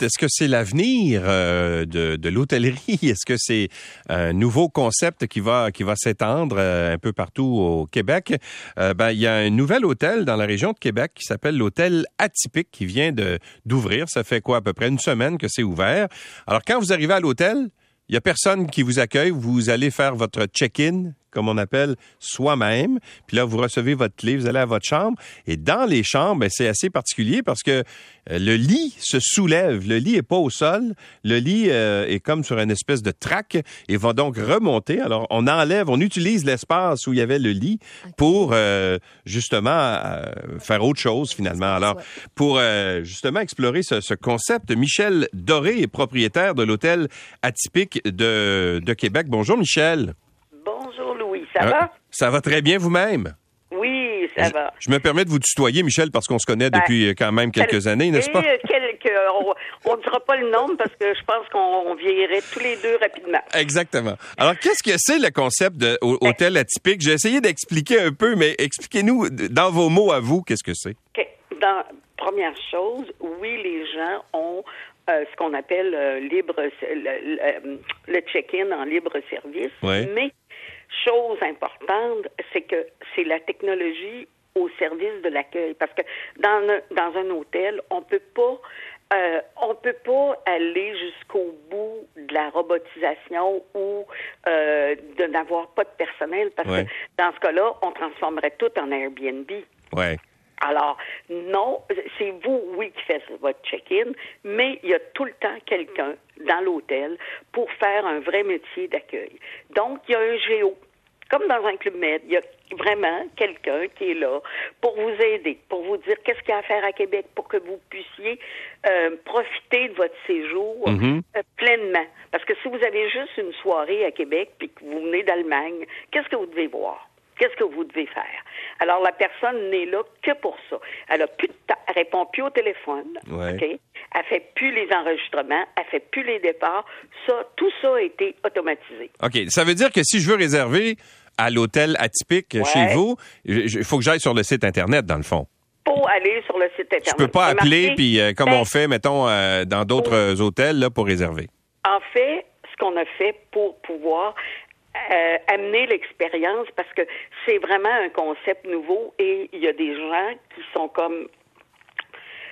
Est-ce que c'est l'avenir euh, de, l'hôtellerie? Est-ce que c'est un nouveau concept qui va, qui va s'étendre euh, un peu partout au Québec? Euh, ben, il y a un nouvel hôtel dans la région de Québec qui s'appelle l'hôtel Atypique qui vient d'ouvrir. Ça fait quoi, à peu près une semaine que c'est ouvert. Alors, quand vous arrivez à l'hôtel, il n'y a personne qui vous accueille. Vous allez faire votre check-in, comme on appelle, soi-même. Puis là, vous recevez votre clé, vous allez à votre chambre. Et dans les chambres, ben, c'est assez particulier parce que euh, le lit se soulève. Le lit est pas au sol. Le lit euh, est comme sur une espèce de traque et va donc remonter. Alors, on enlève, on utilise l'espace où il y avait le lit pour euh, justement faire autre chose finalement. Alors, pour justement explorer ce, ce, concept, Michel Doré est propriétaire de l'hôtel atypique de, de Québec. Bonjour, Michel. Ça va? Ça va très bien vous-même? Oui, ça va. Je me permets de vous tutoyer, Michel, parce qu'on se connaît ben, depuis quand même quelques années, n'est-ce pas? Quelques, on ne dira pas le nom parce que je pense qu'on vieillirait tous les deux rapidement. Exactement. Alors, qu'est-ce que c'est le concept d'hôtel atypique? J'ai essayé d'expliquer un peu, mais expliquez-nous dans vos mots à vous, qu'est-ce que c'est? Dans, première chose, oui, les gens ont euh, ce qu'on appelle euh, libre le, le check-in en libre service, oui. mais chose importante, c'est que c'est la technologie au service de l'accueil. Parce que dans un, dans un hôtel, on peut pas euh, on peut pas aller jusqu'au bout de la robotisation ou euh, de n'avoir pas de personnel parce ouais. que dans ce cas-là, on transformerait tout en Airbnb. Ouais. Alors, non, c'est vous, oui, qui faites votre check-in, mais il y a tout le temps quelqu'un dans l'hôtel pour faire un vrai métier d'accueil. Donc, il y a un géo. Comme dans un club med, il y a vraiment quelqu'un qui est là pour vous aider, pour vous dire qu'est-ce qu'il y a à faire à Québec pour que vous puissiez euh, profiter de votre séjour mm -hmm. euh, pleinement. Parce que si vous avez juste une soirée à Québec puis que vous venez d'Allemagne, qu'est-ce que vous devez voir? Qu'est-ce que vous devez faire? Alors, la personne n'est là que pour ça. Elle a plus de temps, elle répond plus au téléphone. Ouais. OK? Elle fait plus les enregistrements, elle fait plus les départs. Ça, tout ça a été automatisé. OK. Ça veut dire que si je veux réserver à l'hôtel atypique ouais. chez vous, il faut que j'aille sur le site Internet, dans le fond. Pour aller sur le site Internet. Je peux pas appeler, puis euh, comme ben, on fait, mettons, euh, dans d'autres hôtels, là, pour réserver. En fait, ce qu'on a fait pour pouvoir euh, amener l'expérience parce que c'est vraiment un concept nouveau et il y a des gens qui sont comme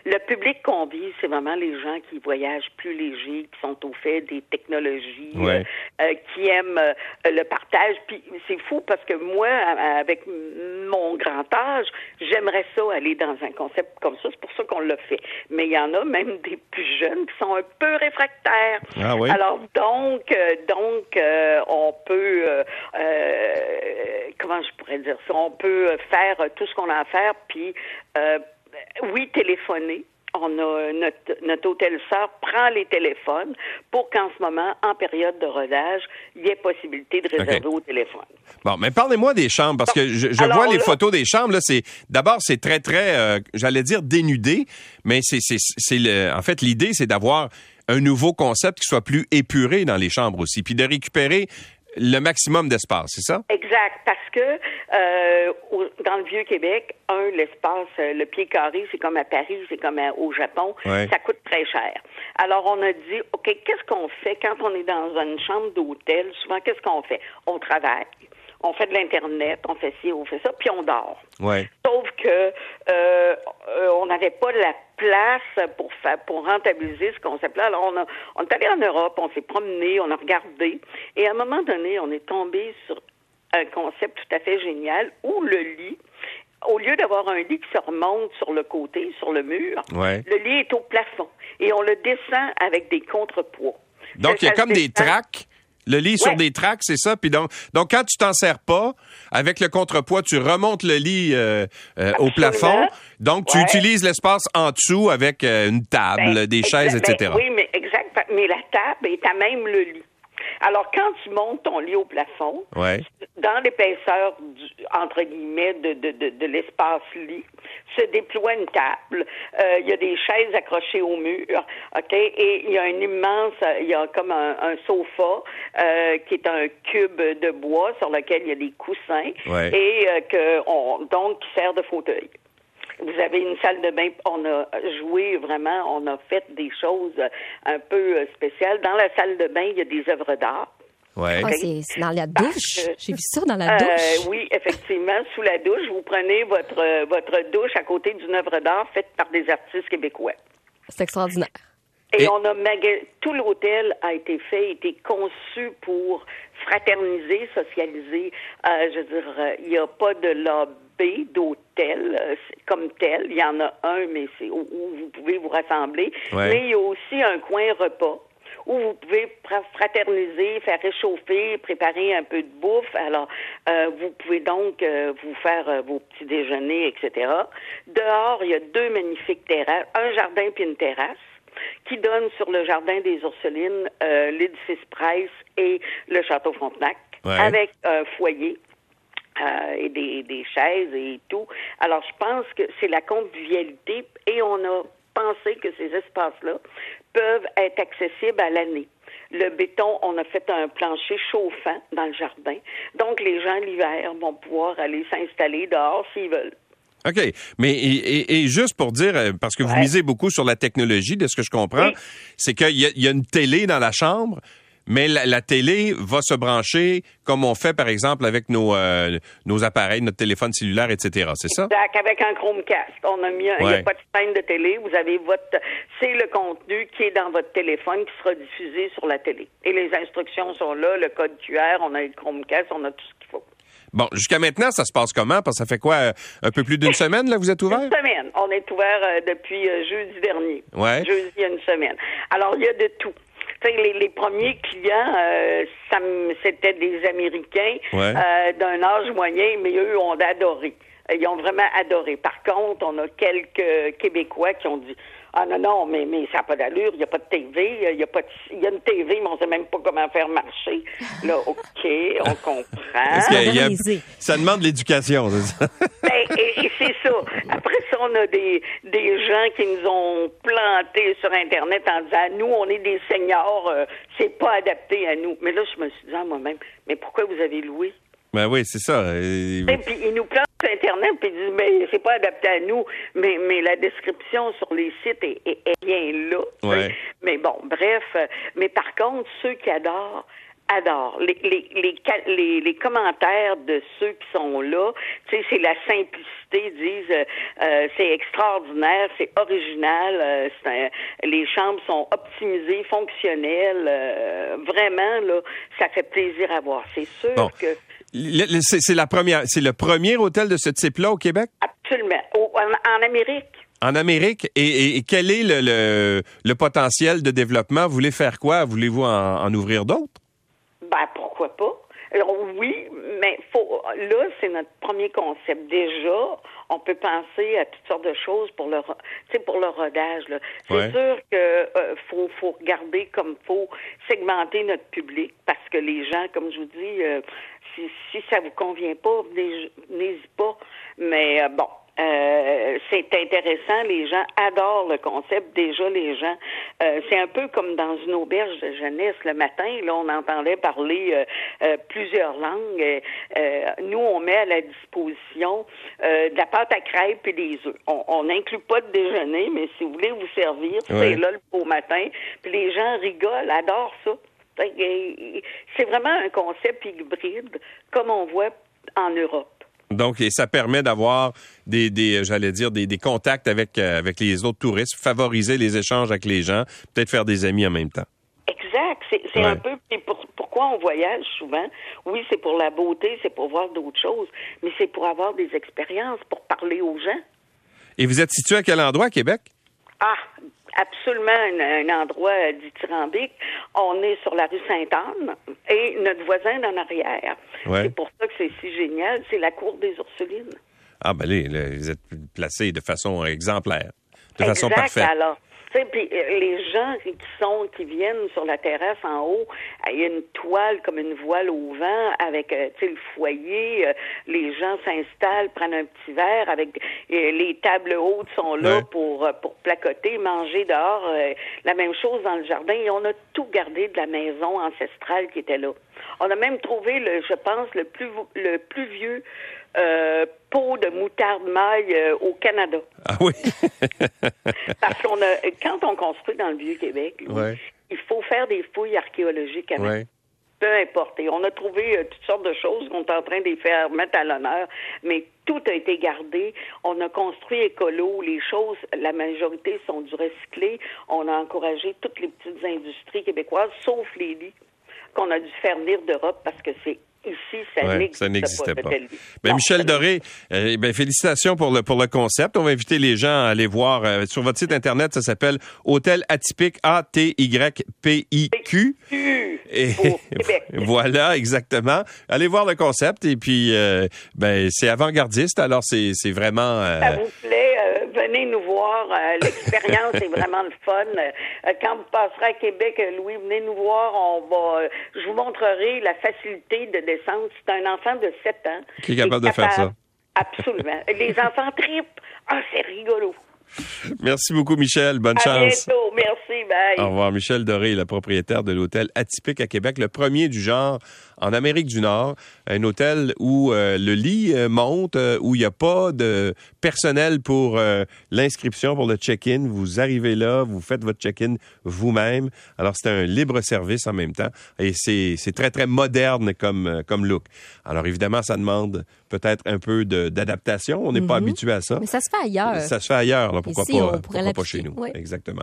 le public qu'on vise, c'est vraiment les gens qui voyagent plus légers, qui sont au fait des technologies, ouais. euh, qui aiment euh, le partage. Puis c'est fou parce que moi, avec mon grand âge, j'aimerais ça aller dans un concept comme ça. C'est pour ça qu'on l'a fait. Mais il y en a même des plus jeunes qui sont un peu réfractaires. Ah oui? Alors donc, euh, donc on peut, comment je pourrais dire ça, on peut faire tout ce qu'on a à faire, puis oui, téléphoner. On a notre, notre hôtel sœur prend les téléphones pour qu'en ce moment, en période de rodage, il y ait possibilité de réserver okay. au téléphone. Bon, mais parlez-moi des chambres parce que je, je vois les photos des chambres. Là, c'est d'abord c'est très très, euh, j'allais dire dénudé, mais c'est c'est le, en fait l'idée c'est d'avoir un nouveau concept qui soit plus épuré dans les chambres aussi, puis de récupérer le maximum d'espace, c'est ça? Exact, parce que euh, au, dans le Vieux-Québec, un, l'espace, le pied carré, c'est comme à Paris, c'est comme à, au Japon, ouais. ça coûte très cher. Alors, on a dit, OK, qu'est-ce qu'on fait quand on est dans une chambre d'hôtel? Souvent, qu'est-ce qu'on fait? On travaille. On fait de l'Internet, on fait ci, on fait ça, puis on dort. Ouais. Sauf que euh, on n'avait pas la place pour faire, pour rentabiliser ce concept-là. Alors, on, a, on est allé en Europe, on s'est promené, on a regardé, et à un moment donné, on est tombé sur un concept tout à fait génial où le lit, au lieu d'avoir un lit qui se remonte sur le côté, sur le mur, ouais. le lit est au plafond et on le descend avec des contrepoids. Donc, il y a comme des tracks. Le lit ouais. sur des tracks, c'est ça. Puis donc, donc quand tu t'en sers pas, avec le contrepoids, tu remontes le lit euh, euh, au plafond. Donc, tu ouais. utilises l'espace en dessous avec euh, une table, ben, des chaises, ben, etc. Oui, mais exact. Mais la table est à même le lit. Alors, quand tu montes ton lit au plafond, ouais. dans l'épaisseur, entre guillemets, de, de, de, de l'espace lit, se déploie une table. Euh, il y a des chaises accrochées au mur, OK? Et il y a un immense, il y a comme un, un sofa euh, qui est un cube de bois sur lequel il y a des coussins ouais. et euh, que on, donc qui sert de fauteuil. Vous avez une salle de bain. On a joué vraiment, on a fait des choses un peu spéciales. Dans la salle de bain, il y a des œuvres d'art. Ouais. Ah, c'est dans la douche? J'ai vu ça dans la douche. oui, effectivement, sous la douche, vous prenez votre votre douche à côté d'une œuvre d'art faite par des artistes québécois. C'est extraordinaire. Et, on a tout l'hôtel a été fait, a été conçu pour fraterniser, socialiser. Euh, je veux dire, euh, il n'y a pas de lobby d'hôtel euh, comme tel. Il y en a un, mais c'est où, vous pouvez vous rassembler. Mais il y a aussi un coin repas où vous pouvez fraterniser, faire réchauffer, préparer un peu de bouffe. Alors, vous pouvez donc vous faire vos petits déjeuners, etc. Dehors, il y a deux magnifiques terrasses, un jardin puis une terrasse qui donne sur le jardin des Ursulines, euh, l'édifice Price et le château Frontenac, avec un foyer. Euh, et des, des, chaises et tout. Alors, je pense que c'est la convivialité et on a pensé que ces espaces-là peuvent être accessibles à l'année. Le béton, on a fait un plancher chauffant dans le jardin. Donc, les gens l'hiver vont pouvoir aller s'installer dehors s'ils veulent. OK. Mais et, juste pour dire, euh, parce que vous misez beaucoup sur la technologie, de ce que je comprends, c'est qu'il y, a une télé dans la chambre, mais la, télé va se brancher comme on fait, par exemple, avec nos, euh, nos appareils, notre téléphone cellulaire, etc. C'est ça? Exact, avec un Chromecast. On a mis il n'y a pas de chaîne de télé. Vous avez votre... C'est le contenu qui est dans votre téléphone qui sera diffusé sur la télé. Et les instructions sont là, le code QR, on a le Chromecast, on a tout ce qu'il faut. Bon, jusqu'à maintenant, ça se passe comment? Parce que ça fait quoi, euh, un peu plus d'une semaine, là, vous êtes ouvert? Une semaine. On est ouvert euh, depuis jeudi dernier. Ouais. Jeudi, il y a une semaine. Alors, il y a de tout. Les, les, premiers clients, c'était des Américains d'un âge moyen, mais eux ont adoré. Ils ont vraiment adoré. Par contre, on a quelques Québécois qui ont dit ah non, non, mais, mais ça n'a pas d'allure, il n'y a pas de TV, il y a pas y a une TV, mais on ne sait même pas comment faire marcher. Là, OK, on comprend. ça demande l'éducation, c'est ça? ben, et, c'est ça. Après ça, on a des, des gens qui nous ont plantés sur Internet en disant nous, on est des seniors, euh, c'est pas adapté à nous. Mais là, je me suis dit à moi-même, mais pourquoi vous avez loué? Ben oui, c'est ça. Et puis ils nous plantent Internet puis ils disent mais c'est pas adapté à nous, mais mais la description sur les sites est, bien là. Mais bon, bref. Mais par contre, ceux qui adorent adorent. Les, les, les, les, commentaires de ceux qui sont là, tu sais, c'est la simplicité, disent euh, euh, c'est extraordinaire, c'est original, euh, les chambres sont optimisées, fonctionnelles, vraiment, là, ça fait plaisir à voir. C'est sûr que c'est la première, c'est le premier hôtel de ce type-là au Québec? Absolument. en, Amérique. En Amérique? Et, quel est le, le, potentiel de développement? Vous voulez faire quoi? Voulez-vous en, ouvrir d'autres? Ben, pourquoi pas? Alors, oui, mais faut, là, c'est notre premier concept. Déjà, on peut penser à toutes sortes de choses pour le, pour le rodage. C'est sûr que euh, faut, faut regarder comme faut segmenter notre public parce que les gens, comme je vous dis, euh, si, si ça vous convient pas, n'hésitez pas. Mais euh, bon, euh, c'est intéressant. Les gens adorent le concept. Déjà, les gens, euh, c'est un peu comme dans une auberge de jeunesse le matin. Là, on entendait parler plusieurs langues. nous, on met à la disposition de la pâte à crêpes et des œufs. On n'inclut pas de déjeuner, mais si vous voulez vous servir, c'est là le beau matin. Puis les gens rigolent, adorent ça. C'est vraiment un concept hybride, comme on voit en Europe. Donc, et ça permet d'avoir des, des j'allais dire, des, des contacts avec, euh, avec les autres touristes, favoriser les échanges avec les gens, peut-être faire des amis en même temps. Exact. C'est un peu pourquoi on voyage souvent? Oui, c'est pour la beauté, c'est pour voir d'autres choses, mais c'est pour avoir des expériences, pour parler aux gens. Et vous êtes situé à quel endroit, à Québec? Ah, absolument un, endroit dithyrambique. On est sur la rue Sainte-Anne et notre voisin d'en arrière. C'est pour ça que c'est si génial, c'est la cour des Ursulines. Ah ben là, vous êtes placé de façon exemplaire, de façon parfaite. Alors, puis euh, les gens qui sont qui viennent sur la terrasse en haut, il y a une toile comme une voile au vent avec euh, le foyer. Euh, les gens s'installent, prennent un petit verre avec les tables hautes sont là pour pour placoter, manger dehors. la même chose dans le jardin et on a tout gardé de la maison ancestrale qui était là. On a même trouvé, le, je pense, le plus, le plus vieux euh, pot de moutarde maille euh, au Canada. Ah oui? Parce qu'on a, quand on construit dans le Vieux-Québec, Ouais. il faut faire des fouilles archéologiques. Ouais. Peu importe. Et on a trouvé euh, toutes sortes de choses qu'on est en train de les faire mettre à l'honneur, mais tout a été gardé. On a construit écolo. Les choses, la majorité sont du recyclé. On a encouragé toutes les petites industries québécoises, sauf les lits qu'on a dû faire venir d'Europe parce que c'est ici, ça Ouais, n'existait pas. pas. Ben, Michel Doré, euh, ben, félicitations pour le, pour le concept. On va inviter les gens à aller voir euh, sur votre site Internet. Ça s'appelle Hôtel Atypique, A-T-Y-P-I-Q. Et voilà, exactement. Allez voir le concept et puis, euh, ben, c'est avant-gardiste, alors c'est c'est vraiment... euh, Ça vous plaît, venez nous voir. Euh, L'expérience est vraiment le fun. Euh, quand vous passerez à Québec, euh, Louis, venez nous voir. On va, je vous montrerai la facilité de descendre. C'est un enfant de 7 ans. Qui est capable de faire ça. Absolument. Les enfants tripent. Ah, c'est rigolo. Merci beaucoup, Michel. Bonne À chance. bientôt. Merci. Bye. Au revoir, Michel Doré, le propriétaire de l'hôtel Atypique à Québec, le premier du genre en Amérique du Nord. Un hôtel où euh, le lit euh, monte, euh, où il n'y a pas de personnel pour euh, l'inscription, pour le check-in. Vous arrivez là, vous faites votre check-in vous-même. Alors, c'est un libre service en même temps. Et c'est très, très moderne comme, euh, comme look. Alors, évidemment, ça demande peut-être un peu d'adaptation. On n'est pas habitué à ça. Mais ça se fait ailleurs. Ça se fait ailleurs, là, pourquoi Ici, pas, pourquoi pas chez nous? oui. Exactement.